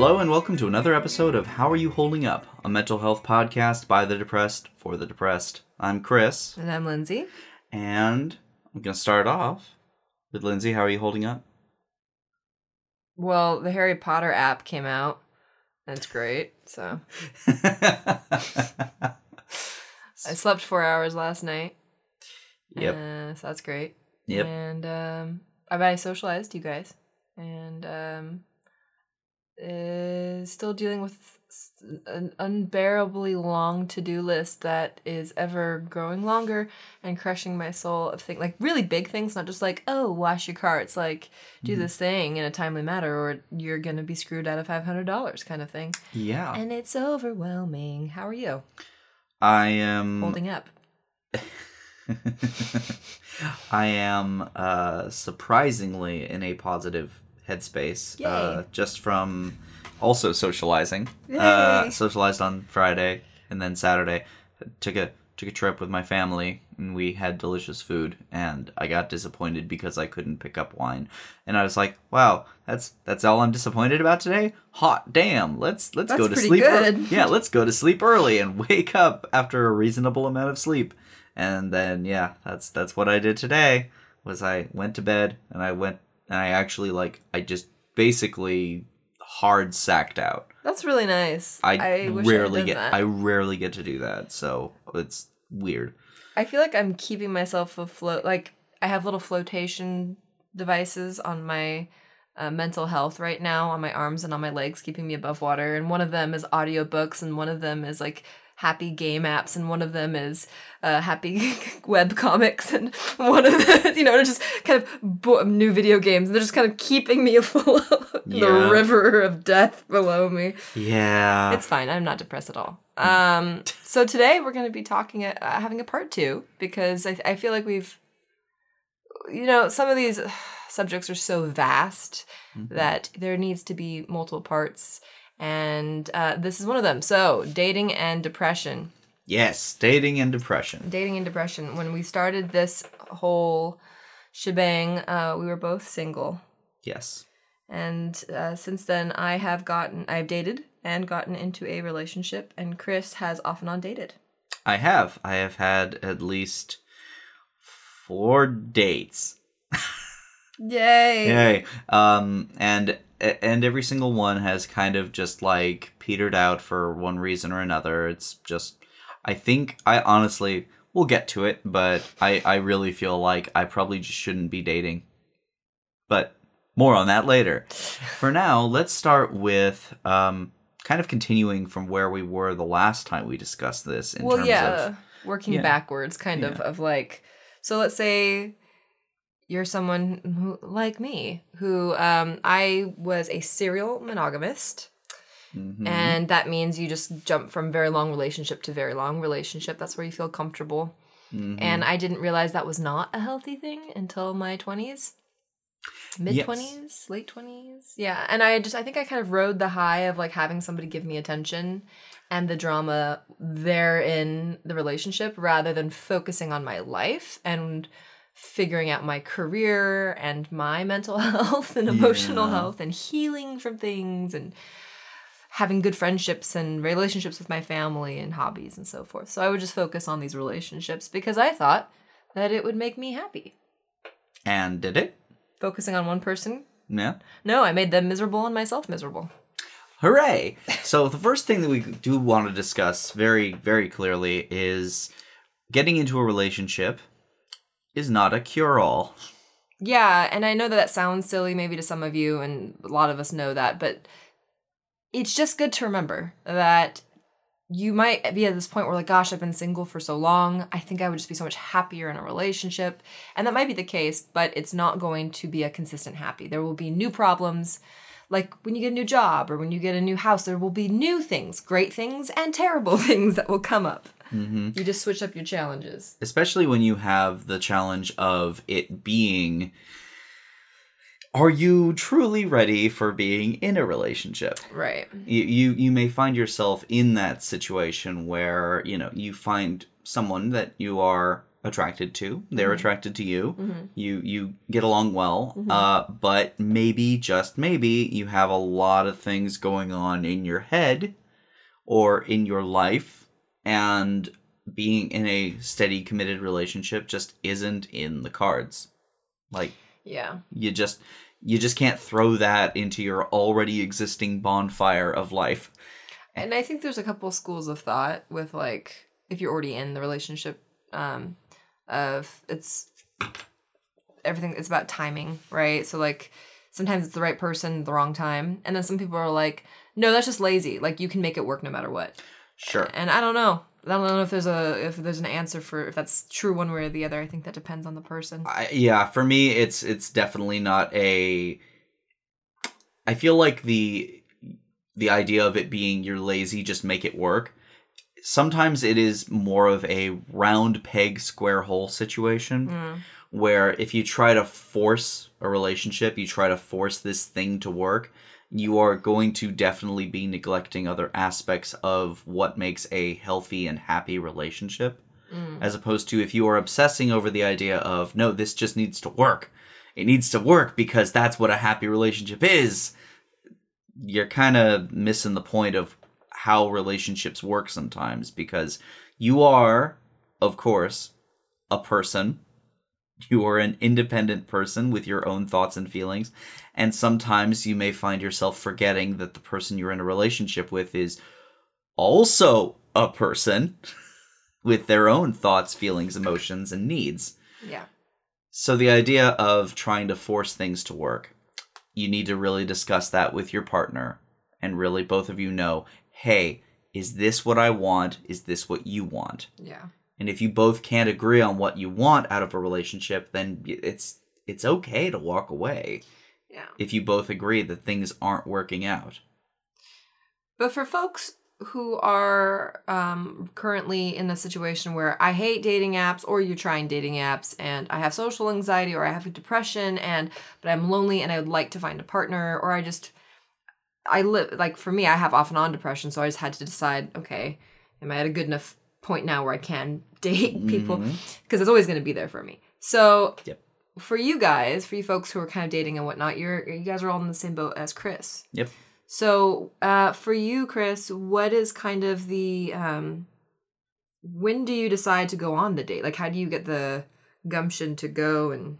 Hello and welcome to another episode of How Are You Holding Up, a mental health podcast by the depressed for the depressed. I'm Chris, And I'm Lindsay. and I'm going to start off with Lindsay. How are you holding up? Well, the Harry Potter app came out, That's great. So I slept four hours last night. Yep. Uh, so that's great. Yep. And um, I I socialized you guys, and um, is still dealing with an unbearably long to-do list that is ever growing longer and crushing my soul of things like really big things not just like oh wash your car it's like do Mm-hmm. this thing in a timely manner or you're gonna be screwed out of $500 kind of thing yeah. and it's overwhelming how are you I am. holding up I am uh, surprisingly in a positive headspace. Uh, just from also socializing. Uh, socialized on Friday and then Saturday. Took a took a trip with my family and we had delicious food. And I got disappointed because I couldn't pick up wine. And I was like, "Wow, that's that's all I'm disappointed about today. Hot damn! Let's let's go to sleep. ear- yeah, let's go to sleep early and wake up after a reasonable amount of sleep." and then yeah that's that's what i did today was i went to bed and i went and i actually like i just basically hard sacked out that's really nice i, wish rarely I get that. i rarely get to do that so it's weird I feel like I'm keeping myself afloat. Like I have little flotation devices on my uh, mental health right now, on my arms and on my legs, keeping me above water. And one of them is audiobooks, and one of them is like happy game apps, and one of them is uh, happy web comics, and one of the you know, just kind of bo- new video games. And they're just kind of keeping me afloat Yeah. the river of death below me. yeah It's fine. I'm not depressed at all. Um, so today we're going to be talking, uh, having a part two because I, I feel like we've, you know, some of these subjects are so vast Mm-hmm. that there needs to be multiple parts, and uh, this is one of them. So dating and depression, yes dating and depression dating and depression. When we started this whole shebang, uh, we were both single. yes And uh, since then, I have gotten, I've dated and gotten into a relationship, and Chris has off and on dated. i have i have had at least four dates Yay! Yay. Um, and and every single one has kind of just like petered out for one reason or another. It's just, I think I honestly we'll get to it, but I I really feel like I probably just shouldn't be dating. But more on that later. For now, let's start with um kind of continuing from where we were the last time we discussed this in well, terms yeah, of working yeah. backwards, kind of, of like, so let's say you're someone who, like me, who um, I was a serial monogamist. Mhm. And that means you just jump from very long relationship to very long relationship. That's where you feel comfortable. Mhm. And I didn't realize that was not a healthy thing until my 20s. Mid 20s, late 20s. Yeah. And I just, I think I kind of rode the high of like having somebody give me attention and the drama there in the relationship rather than focusing on my life and figuring out my career and my mental health and emotional Yeah. health and healing from things and having good friendships and relationships with my family and hobbies and so forth. So I would just focus on these relationships because I thought that it would make me happy. and did it? Focusing on one person? Yeah. No, I made them miserable and myself miserable. Hooray! So the first thing that we do want to discuss very, very clearly is getting into a relationship is not a cure-all. Yeah, and I know that that sounds silly maybe to some of you, and a lot of us know that, but it's just good to remember that you might be at this point where, like, gosh, I've been single for so long. I think I would just be so much happier in a relationship. And that might be the case, but it's not going to be a consistent happy. There will be new problems. Like when you get a new job or when you get a new house, there will be new things, great things, and terrible things that will come up. Mm-hmm. You just switch up your challenges. Especially when you have the challenge of it being are you truly ready for being in a relationship? Right. You, you you may find yourself in that situation where, you know, you find someone that you are attracted to. They're Mhm. attracted to you. Mm-hmm. You you get along well. Mhm. Uh, but maybe just maybe you have a lot of things going on in your head or in your life, and being in a steady, committed relationship just isn't in the cards. Like Yeah. you just you just can't throw that into your already existing bonfire of life. And I think there's a couple schools of thought with like if you're already in the relationship, um, of it's everything. It's about timing, right? So like sometimes it's the right person, the wrong time, and then some people are like, no, that's just lazy. Like you can make it work no matter what. Sure. And I don't know. I don't know if there's a if there's an answer for if that's true one way or the other. I think that depends on the person. I, yeah, for me, it's it's definitely not a. I feel like the the idea of it being you're lazy, just make it work. Sometimes it is more of a round peg square hole situation Mm. where if you try to force a relationship, you try to force this thing to work, you are going to definitely be neglecting other aspects of what makes a healthy and happy relationship Mm. as opposed to if you are obsessing over the idea of no this just needs to work it needs to work because that's what a happy relationship is you're kind of missing the point of how relationships work sometimes because you are of course a person you are an independent person with your own thoughts and feelings and sometimes you may find yourself forgetting that the person you're in a relationship with is also a person with their own thoughts, feelings, emotions, and needs. Yeah. So the idea of trying to force things to work, you need to really discuss that with your partner and really both of you know, hey, is this what I want? Is this what you want? Yeah. And if you both can't agree on what you want out of a relationship, then it's it's okay to walk away Yeah. if you both agree that things aren't working out. But for folks who are um, currently in a situation where I hate dating apps, or you're trying dating apps, and I have social anxiety, or I have depression, and but I'm lonely and I would like to find a partner, or I just I live like for me, I have off and on depression, so I just had to decide, okay, am I at a good enough point now where I can date people? Because it's always going to be there for me. So Yep. for you guys, for you folks who are kind of dating and whatnot, you're you guys are all in the same boat as Chris. Yep. So, uh, for you, Chris, what is kind of the um, when do you decide to go on the date? Like, how do you get the gumption to go? And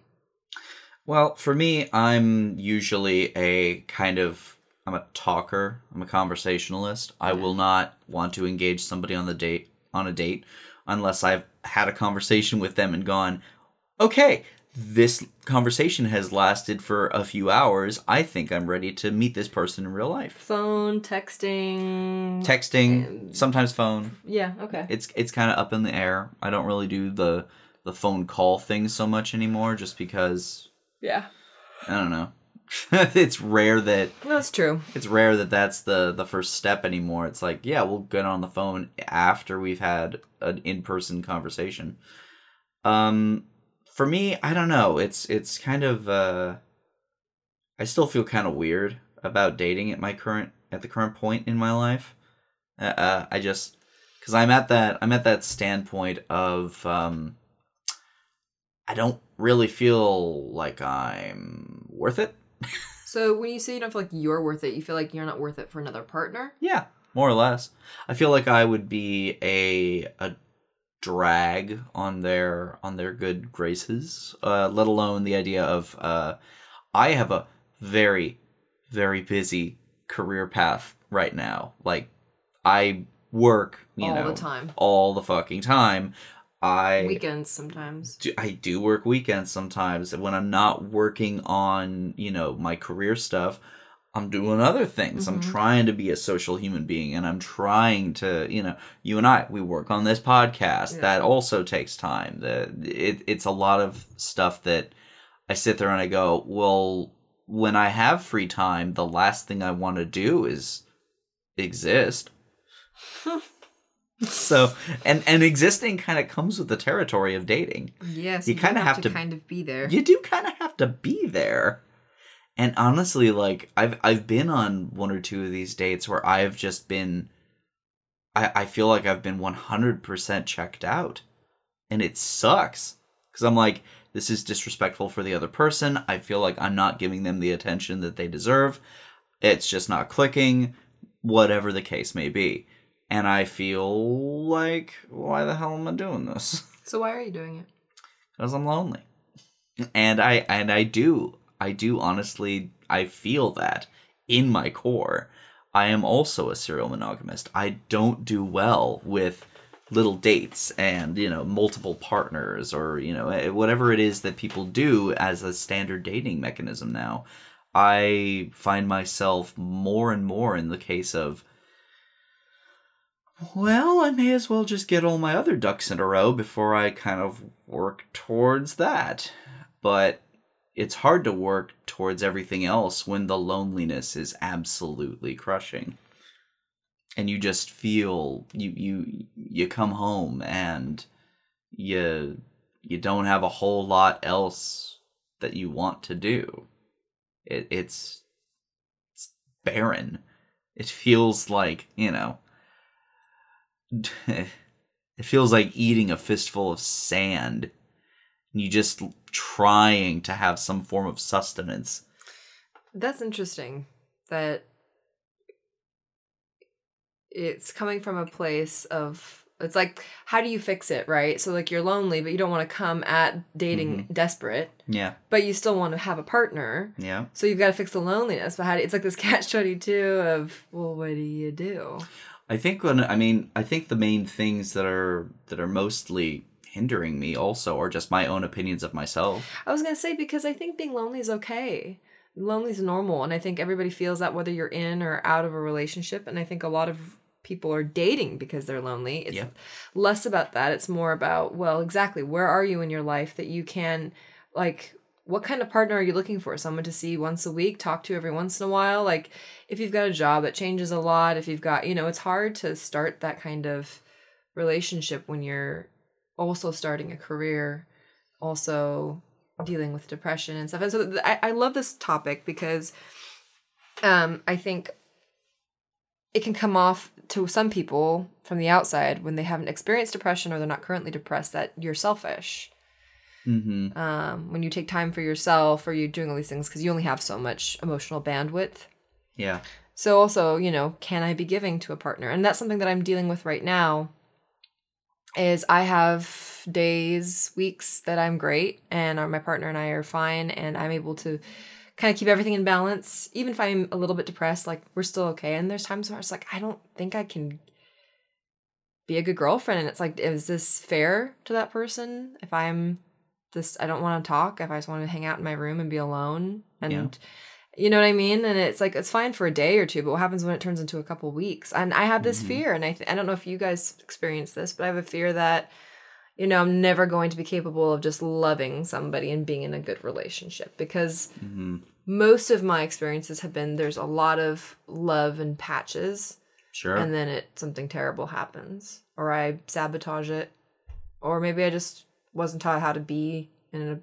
Well, for me, I'm usually a kind of I'm a talker. I'm a conversationalist. I will not want to engage somebody on the date on a date unless I've had a conversation with them and gone, "Okay, this conversation has lasted for a few hours. I think I'm ready to meet this person in real life." phone, texting, Texting, Um, sometimes phone. Yeah. Okay. It's it's kind of up in the air. I don't really do the the phone call thing so much anymore just because Yeah. I don't know. it's rare that That's true. it's rare that that's the the first step anymore. It's like, yeah, we'll get on the phone after we've had an in-person conversation. Um for me, I don't know. It's it's kind of uh I still feel kind of weird about dating at my current at the current point in my life. Uh, uh I just cuz I'm at that I'm at that standpoint of um I don't really feel like I'm worth it. So when you say you don't feel like you're worth it, you feel like you're not worth it for another partner. Yeah, more or less. I feel like I would be a a drag on their on their good graces. Uh, let alone the idea of uh, I have a very very busy career path right now. Like I work, you All the time. all the fucking time. I Weekends sometimes. do, I do work weekends sometimes. When I'm not working on, you know, my career stuff, I'm doing other things. I'm Mhm. trying to be a social human being and I'm trying to, you know, you and I, we work on this podcast. Yeah. That also takes time. The it, it's a lot of stuff that I sit there and I go, well, when I have free time, the last thing I want to do is exist. so, and and existing kind of comes with the territory of dating Yes, You do kinda have to- kind of be there. you do kind of have to be there and honestly like i've i've been on one or two of these dates where i've just been i i feel like i've been 100% checked out and it sucks because I'm like, this is disrespectful for the other person. I feel like I'm not giving them the attention that they deserve. It's just not clicking, whatever the case may be. And I feel like, why the hell am I doing this? So why are you doing it? Because I'm lonely. And I and I do I do honestly I feel that in my core. I am also a serial monogamist. I don't do well with little dates and you know multiple partners or you know eh, whatever it is that people do as a standard dating mechanism now i find myself more and more in the case of well i may as well just get all my other ducks in a row before i kind of work towards that. But it's hard to work towards everything else when the loneliness is absolutely crushing. And you just feel you you you come home and you you don't have a whole lot else that you want to do. It, it's it's barren. It feels like you know it feels like eating a fistful of sand you just trying to have some form of sustenance That's interesting that it's coming from a place of it's like how do you fix it, right? So like you're lonely, but you don't want to come at dating mm-hmm. desperate, yeah but you still want to have a partner. yeah So you've got to fix the loneliness. But how do, it's like this catch twenty two of well, what do you do? I think when I mean I think the main things that are that are mostly hindering me also are just my own opinions of myself. I was gonna say because I think being lonely is okay. Lonely is normal, and I think everybody feels that whether you're in or out of a relationship. And I think a lot of people are dating because they're lonely. It's Yeah. less about that. It's more about well, exactly where are you in your life that you can like. What kind of partner are you looking for? Someone to see once a week, talk to every once in a while? Like, if you've got a job that changes a lot, if you've got, you know, it's hard to start that kind of relationship when you're also starting a career, also dealing with depression and stuff. And so th- I, I love this topic because um, I think it can come off to some people from the outside when they haven't experienced depression or they're not currently depressed that you're selfish. Mm-hmm. Um, when you take time for yourself or you're doing all these things because you only have so much emotional bandwidth. Yeah. So also, you know, can I be giving to a partner? And that's something that I'm dealing with right now is I have days, weeks that I'm great and my partner and I are fine and I'm able to kind of keep everything in balance. Even if I'm a little bit depressed, like we're still okay. And there's times where it's like, I don't think I can be a good girlfriend. And it's like, is this fair to that person? If I'm this, I don't want to talk, if I just want to hang out in my room and be alone and Yeah. you know what I mean? And it's like it's fine for a day or two, but what happens when it turns into a couple weeks? And I have this Mhm. fear, and I th- I don't know if you guys experience this, but I have a fear that you know I'm never going to be capable of just loving somebody and being in a good relationship because Mm-hmm. most of my experiences have been there's a lot of love and patches, Sure. and then it something terrible happens, or I sabotage it, or maybe I just wasn't taught how to be in an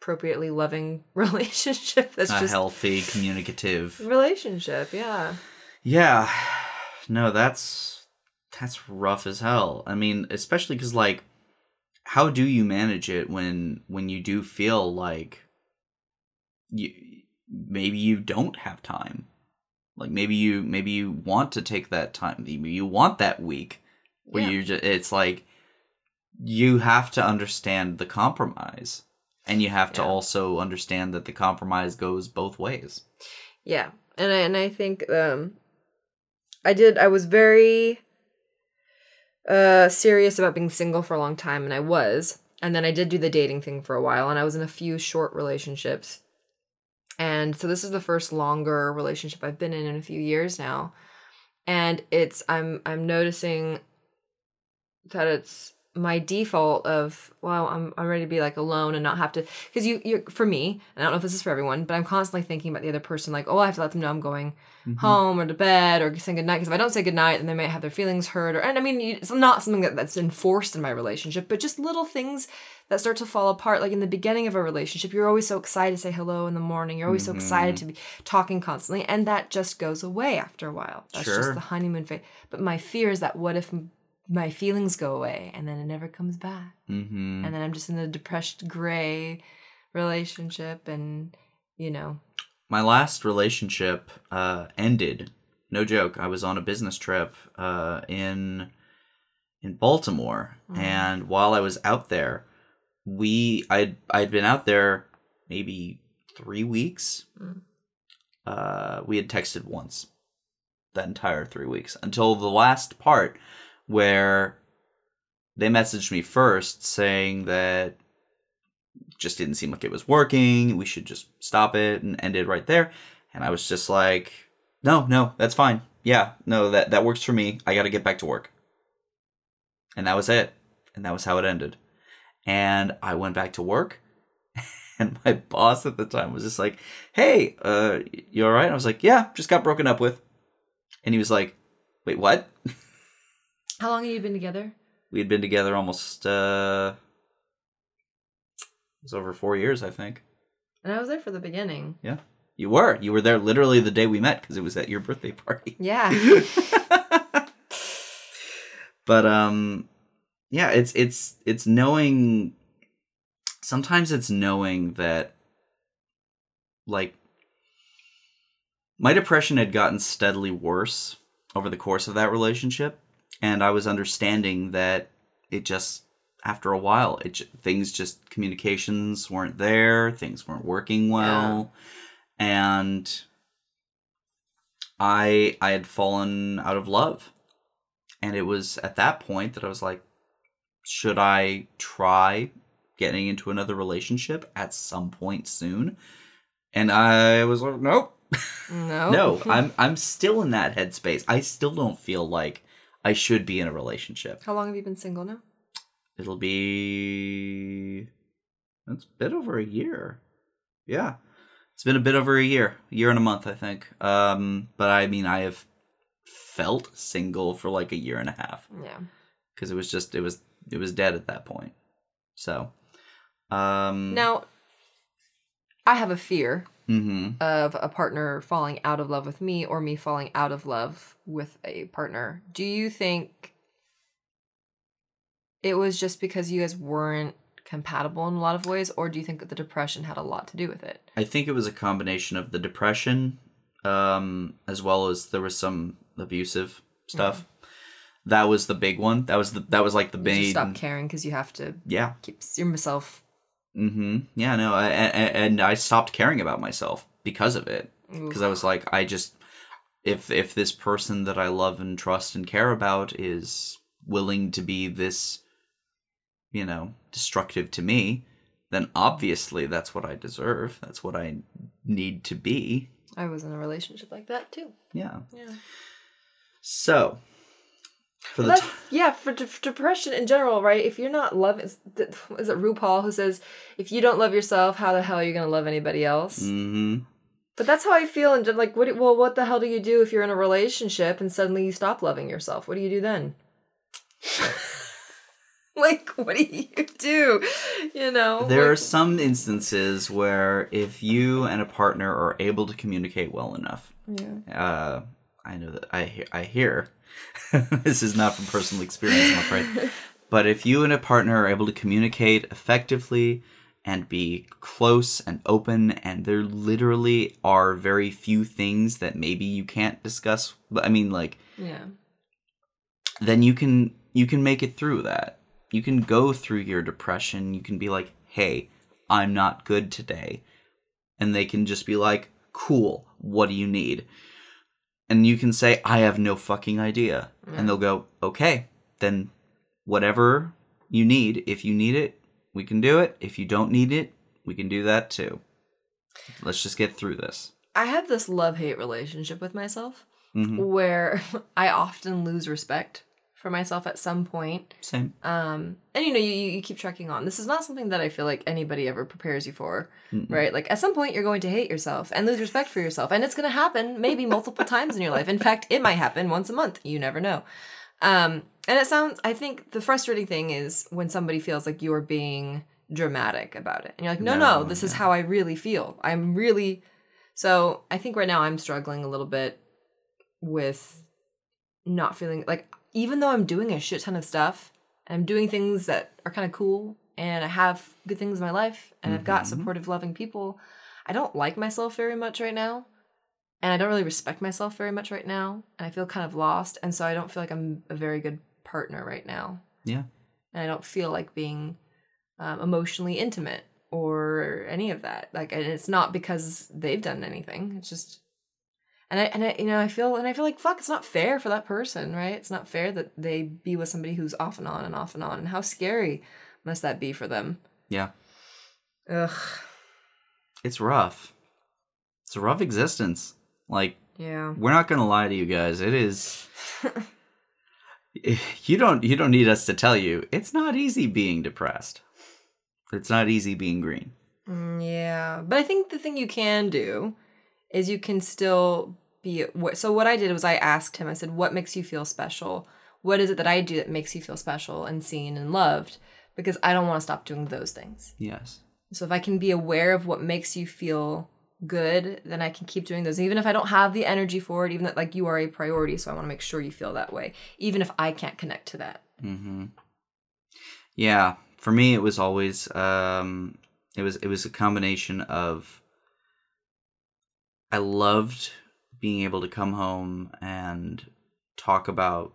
appropriately loving relationship. That's a just healthy, communicative. relationship yeah Yeah. No, that's that's rough as hell. I mean, especially cuz like how do you manage it when when you do feel like you maybe you don't have time. Like maybe you maybe you want to take that time. Maybe you want that week where Yeah. you just it's like you have to understand the compromise and you have to also understand that the compromise goes both ways. yeah and I, and I think um i did i was very uh serious about being single for a long time and i was and then i did do the dating thing for a while and i was in a few short relationships. And so this is the first longer relationship i've been in in a few years now. And it's i'm i'm noticing that it's my default of well I'm I'm ready to be like alone and not have to because you you for me and I don't know if this is for everyone but I'm constantly thinking about the other person like oh I have to let them know I'm going mm-hmm. home or to bed or saying goodnight because if I don't say goodnight then they might have their feelings hurt or and I mean it's not something that, that's enforced in my relationship but just little things that start to fall apart like in the beginning of a relationship you're always so excited to say hello in the morning you're always so excited mm-hmm. to be talking constantly and that just goes away after a while. That's Sure. just the honeymoon phase. But my fear is that what if my feelings go away and then it never comes back. Mm-hmm. And then I'm just in a depressed gray relationship and you know. My last relationship uh, ended. No joke. I was on a business trip uh, in in Baltimore, Mhm. and while I was out there, we I'd I'd been out there maybe three weeks. Mm. Uh, we had texted once that entire three weeks until the last part where they messaged me first saying that just didn't seem like it was working. We should just stop it and end it right there. And I was just like, no, no, that's fine. Yeah, no, that that works for me. I got to get back to work. And that was it. And that was how it ended. And I went back to work. And my boss at the time was just like, "Hey, uh, you all right?" I was like, "Yeah, just got broken up with." And he was like, "Wait, what?" How long have you been together? We had been together almost uh, it was over four years, I think. And I was there for the beginning. Yeah. You were. You were there literally the day we met because it was at your birthday party. Yeah. but um yeah, it's it's it's knowing sometimes it's knowing that like my depression had gotten steadily worse over the course of that relationship and I was understanding that it just after a while it things just communications weren't there, things weren't working well and I I had fallen out of love. And it was at that point that I was like, should I try getting into another relationship at some point soon? And I was like, nope. No. No, I'm I'm still in that headspace. I still don't feel like I should be in a relationship. How long have you been single now? It'll be it's a bit over a year. Yeah. It's been a bit over a year. A year and a month, I think. Um, but I mean I have felt single for like a year and a half Yeah. because it was just it was it was dead at that point. So um Now, I have a fear mhm. of a partner falling out of love with me or me falling out of love with a partner. Do you think it was just because you guys weren't compatible in a lot of ways, or do you think that the depression had a lot to do with it? I think it was a combination of the depression, um, as well as there was some abusive stuff. That was the big one. That was the that was like the main. stop caring because you have to Yeah. keep yourself. Mm-hmm. Yeah. No. I, I, and I stopped caring about myself because of it. Because I was like, I just if if this person that I love and trust and care about is willing to be this, you know, destructive to me, then obviously that's what I deserve. That's what I need to be. I was in a relationship like that too. Yeah. Yeah. So, for the t- yeah, for de- depression in general, right? If you're not loving, is, it RuPaul who says, if you don't love yourself, how the hell are you going to love anybody else? hmm But that's how I feel. And like, what? Well, what the hell do you do if you're in a relationship and suddenly you stop loving yourself? What do you do then? like, what do you do? You know, there are some instances where if you and a partner are able to communicate well enough, yeah. uh, I know that I hear, I hear this is not from personal experience, I'm afraid. But if you and a partner are able to communicate effectively and be close and open, and there literally are very few things that maybe you can't discuss. But I mean, like, yeah. then you can you can make it through that. You can go through your depression. You can be like, "Hey, I'm not good today." And they can just be like, "Cool. What do you need?" And you can say, "I have no fucking idea." And they'll go, "Okay, then whatever you need, if you need it, we can do it. If you don't need it, we can do that too. Let's just get through this." I have this love hate relationship with myself Mhm. where I often lose respect for myself at some point. Same. Um, and you know, you, you keep trekking on. This is not something that I feel like anybody ever prepares you for, Mm-mm. right? Like at some point, you're going to hate yourself and lose respect for yourself, and it's going to happen maybe multiple times in your life. In fact, it might happen once a month. You never know. Um, and it sounds. I think the frustrating thing is when somebody feels like you're being dramatic about it, and you're like, no, no, No, this is how I really feel. I'm really. So I think right now I'm struggling a little bit with not feeling like even though I'm doing a shit ton of stuff and I'm doing things that are kind of cool and I have good things in my life and I've got supportive, loving people, I don't like myself very much right now. And I don't really respect myself very much right now. And I feel kind of lost. And so I don't feel like I'm a very good partner right now. Yeah. And I don't feel like being um, emotionally intimate or any of that. Like, and it's not because they've done anything. It's just, and I, and I, you know, I feel, and I feel like, fuck, it's not fair for that person, right? It's not fair that they be with somebody who's off and on and off and on. And how scary must that be for them? Yeah. Ugh. It's rough. It's a rough existence. Like, Yeah. we're not gonna lie to you guys. It is. you don't. You don't need us to tell you. It's not easy being depressed. It's not easy being green. Mm, yeah, but I think the thing you can do is you can still be. So what I did was I asked him. I said, "What makes you feel special? What is it that I do that makes you feel special and seen and loved?" Because I don't want to stop doing those things. Yes. So if I can be aware of what makes you feel good, then I can keep doing those. Even if I don't have the energy for it, even that like you are a priority, so I want to make sure you feel that way. Even if I can't connect to that. Mm-hmm. Yeah, for me, it was always um, it was it was a combination of I loved being able to come home and talk about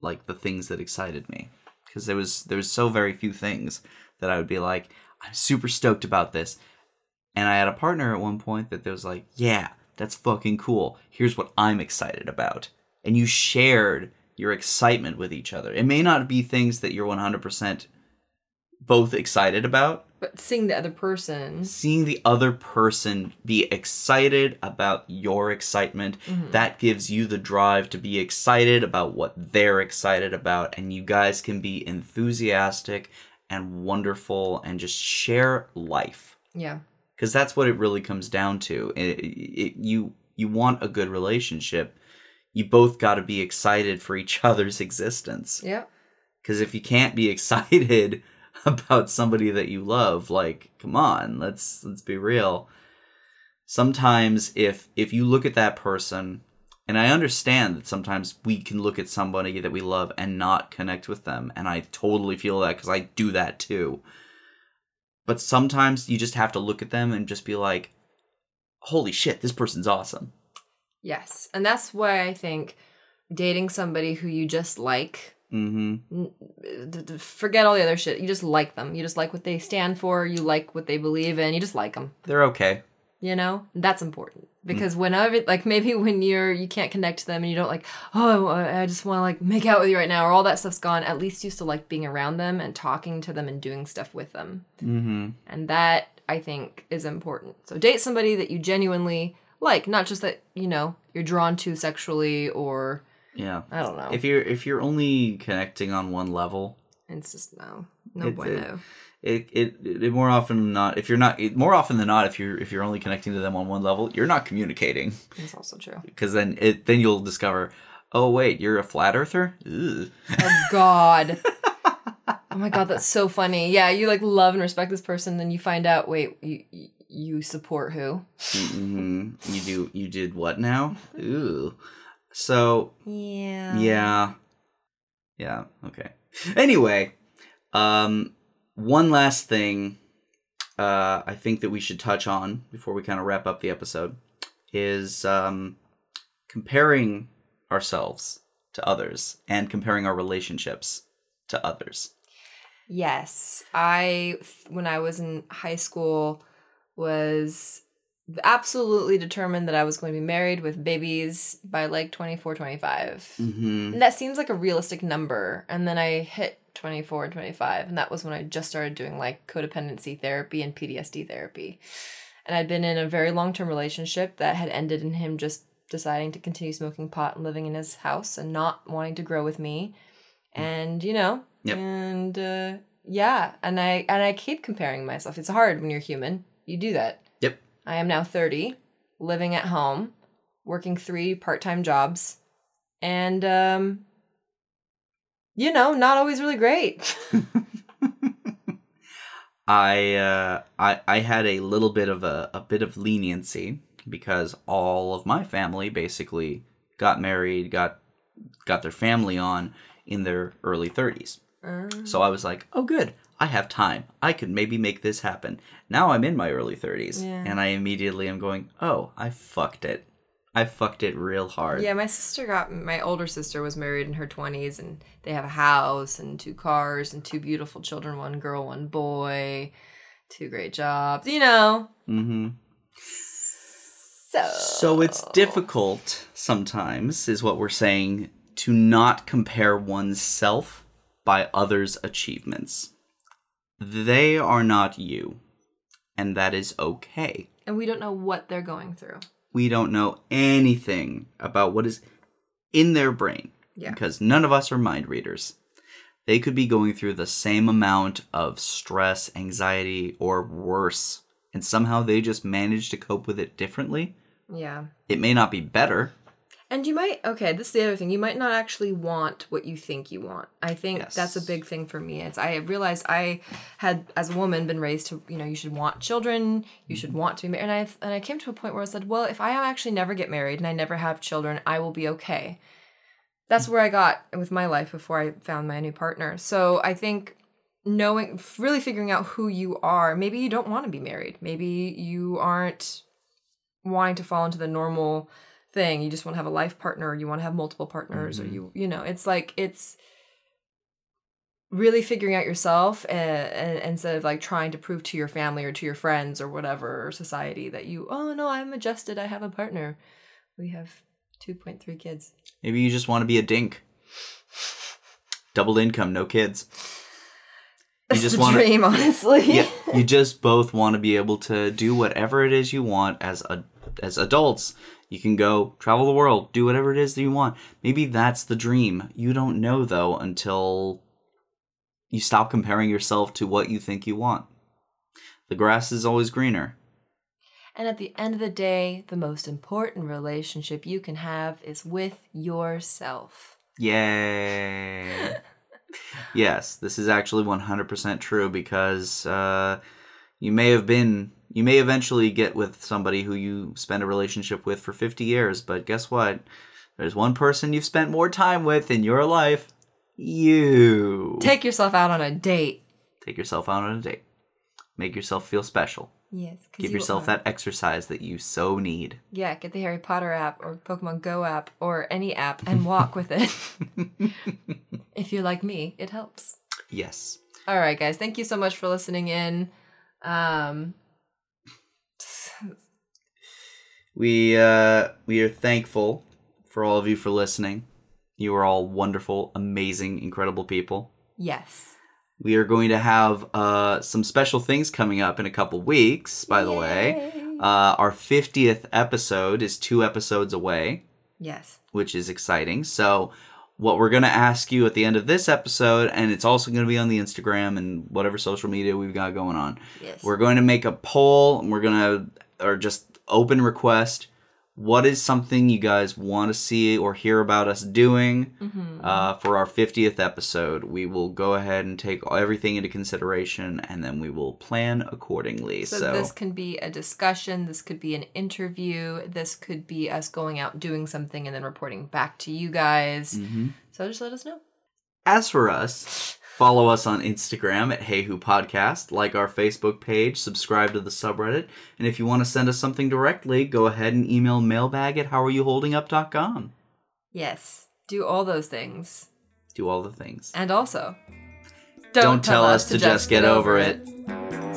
like the things that excited me because there was there was so very few things that I would be like I'm super stoked about this, and I had a partner at one point that was like, yeah, that's fucking cool. Here's what I'm excited about, and you shared your excitement with each other. It may not be things that you're 100% both excited about. But seeing the other person, Seeing the other person be excited about your excitement, mm-hmm. that gives you the drive to be excited about what they're excited about. And you guys can be enthusiastic and wonderful and just share life. yeah, Because that's what it really comes down to. It, it, you, you want a good relationship. You both got to be excited for each other's existence. yeah, Because if you can't be excited about somebody that you love, like, come on, let's let's be real. Sometimes if if you look at that person, and I understand that sometimes we can look at somebody that we love and not connect with them, and I totally feel that because I do that too. But sometimes you just have to look at them and just be like, "Holy shit, this person's awesome." yes, and that's why I think dating somebody who you just like Mm-hmm. forget all the other shit. You just like them. You just like what they stand for. You like what they believe in. You just like them. They're okay. You know that's important because whenever, like, maybe when you're you can't connect to them and you don't like, oh, I I just want to like make out with you right now, or all that stuff's gone. At least you still like being around them and talking to them and doing stuff with them, Mm-hmm. and that I think is important. So date somebody that you genuinely like, not just that you know you're drawn to sexually or Yeah. I don't know. If you're if you're only connecting on one level, it's just no, no bueno. it, it it more often than not if you're not it, more often than not if you're if you're only connecting to them on one level you're not communicating It's also true. because then it then you'll discover oh wait you're a flat earther. Oh God. oh my God, that's so funny. Yeah, you like love and respect this person, then you find out. Wait, you you- you support who? mm-hmm. you do you did what now Ooh. So Yeah. yeah. Yeah okay. Anyway um one last thing uh i think that we should touch on before we kind of wrap up the episode is um comparing ourselves to others and comparing our relationships to others. Yes, I when I was in high school was absolutely determined that I was going to be married with babies by like 24, 25. mm-hmm And that seems like a realistic number. And then I hit 24 and 25. And that was when I just started doing like codependency therapy and PTSD therapy. And I'd been in a very long term relationship that had ended in him just deciding to continue smoking pot and living in his house and not wanting to grow with me. And, you know, Yep. and uh, yeah. And I, and I keep comparing myself. It's hard when you're human. You do that. I am now 30, living at home, working three part time jobs, and, um, you know, not always really great. I uh, I I had a little bit of a, a bit of leniency because all of my family basically got married, got got their family on in their early 30s. Uh, So I was like, oh, good. I have time. I could maybe make this happen. Now I'm in my early 30s. Yeah. And I immediately am going, oh, I fucked it. I fucked it real hard. yeah, my sister got my older sister was married in her 20s and they have a house and two cars and two beautiful children, one girl, one boy, two great jobs, you know. hmm So So it's difficult sometimes, is what we're saying, to not compare oneself by others' achievements. They are not you. And that is okay. and we don't know what they're going through. we don't know anything about what is in their brain Yeah. because none of us are mind readers. They could be going through the same amount of stress, anxiety, or worse, and somehow they just manage to cope with it differently. Yeah. It may not be better. And you might, okay, this is the other thing. You might not actually want what you think you want. I think Yes. that's a big thing for me. It's, I realized I had, as a woman, been raised to, you know, you should want children, you should mm-hmm. want to be married. And I, and I came to a point where I said, well, if I actually never get married and I never have children, I will be okay. That's mm. where I got with my life before I found my new partner. So I think knowing, really figuring out who you are, maybe you don't want to be married. Maybe you aren't wanting to fall into the normal thing you just want to have a life partner or you want to have multiple partners or Mhm. you you know it's like it's really figuring out yourself and, and instead of like trying to prove to your family or to your friends or whatever or society that you oh no i'm adjusted i have a partner we have 2.3 kids Maybe you just want to be a dink. Double income, no kids. You That's just want to dream honestly yeah, you just both want to be able to do whatever it is you want as a as adults. You can go travel the world, do whatever it is that you want. Maybe that's the dream. You don't know though until you stop comparing yourself to what you think you want. The grass is always greener. and at the end of the day the most important relationship you can have is with yourself Yay. yes, this is actually 100% true because uh, you may have been, you may eventually get with somebody who you spend a relationship with for 50 years, but guess what? There's one person you've spent more time with in your life. You. take yourself out on a date Take yourself out on a date. Make yourself feel special. yes Give you yourself are. that exercise that you so need. Yeah, get the Harry Potter app or Pokemon Go app or any app and walk with it. if you're like me, it helps. Yes. All right, guys, thank you so much for listening in. Um, We uh we are thankful for all of you for listening. You are all wonderful, amazing, incredible people. yes. We are going to have uh some special things coming up in a couple weeks, by the way. Uh our 50th episode is 2 episodes away, yes. which is exciting. So what we're going to ask you at the end of this episode and it's also going to be on the Instagram and whatever social media we've got going on. Yes. We're going to make a poll and we're going to, or just open request. What is something you guys want to see or hear about us doing Mhm. uh, for our 50th episode? We will go ahead and take everything into consideration and then we will plan accordingly. so, So, this can be a discussion. This could be an interview. This could be us going out doing something and then reporting back to you guys. Mhm. So just let us know. as for us, follow us on Instagram at Hey Who Podcast, like our Facebook page, subscribe to the subreddit, and if you want to send us something directly, go ahead and email mailbag at howareyouholdingup.com. Yes. Do all those things. Do all the things. And also, Don't tell us to just get over it.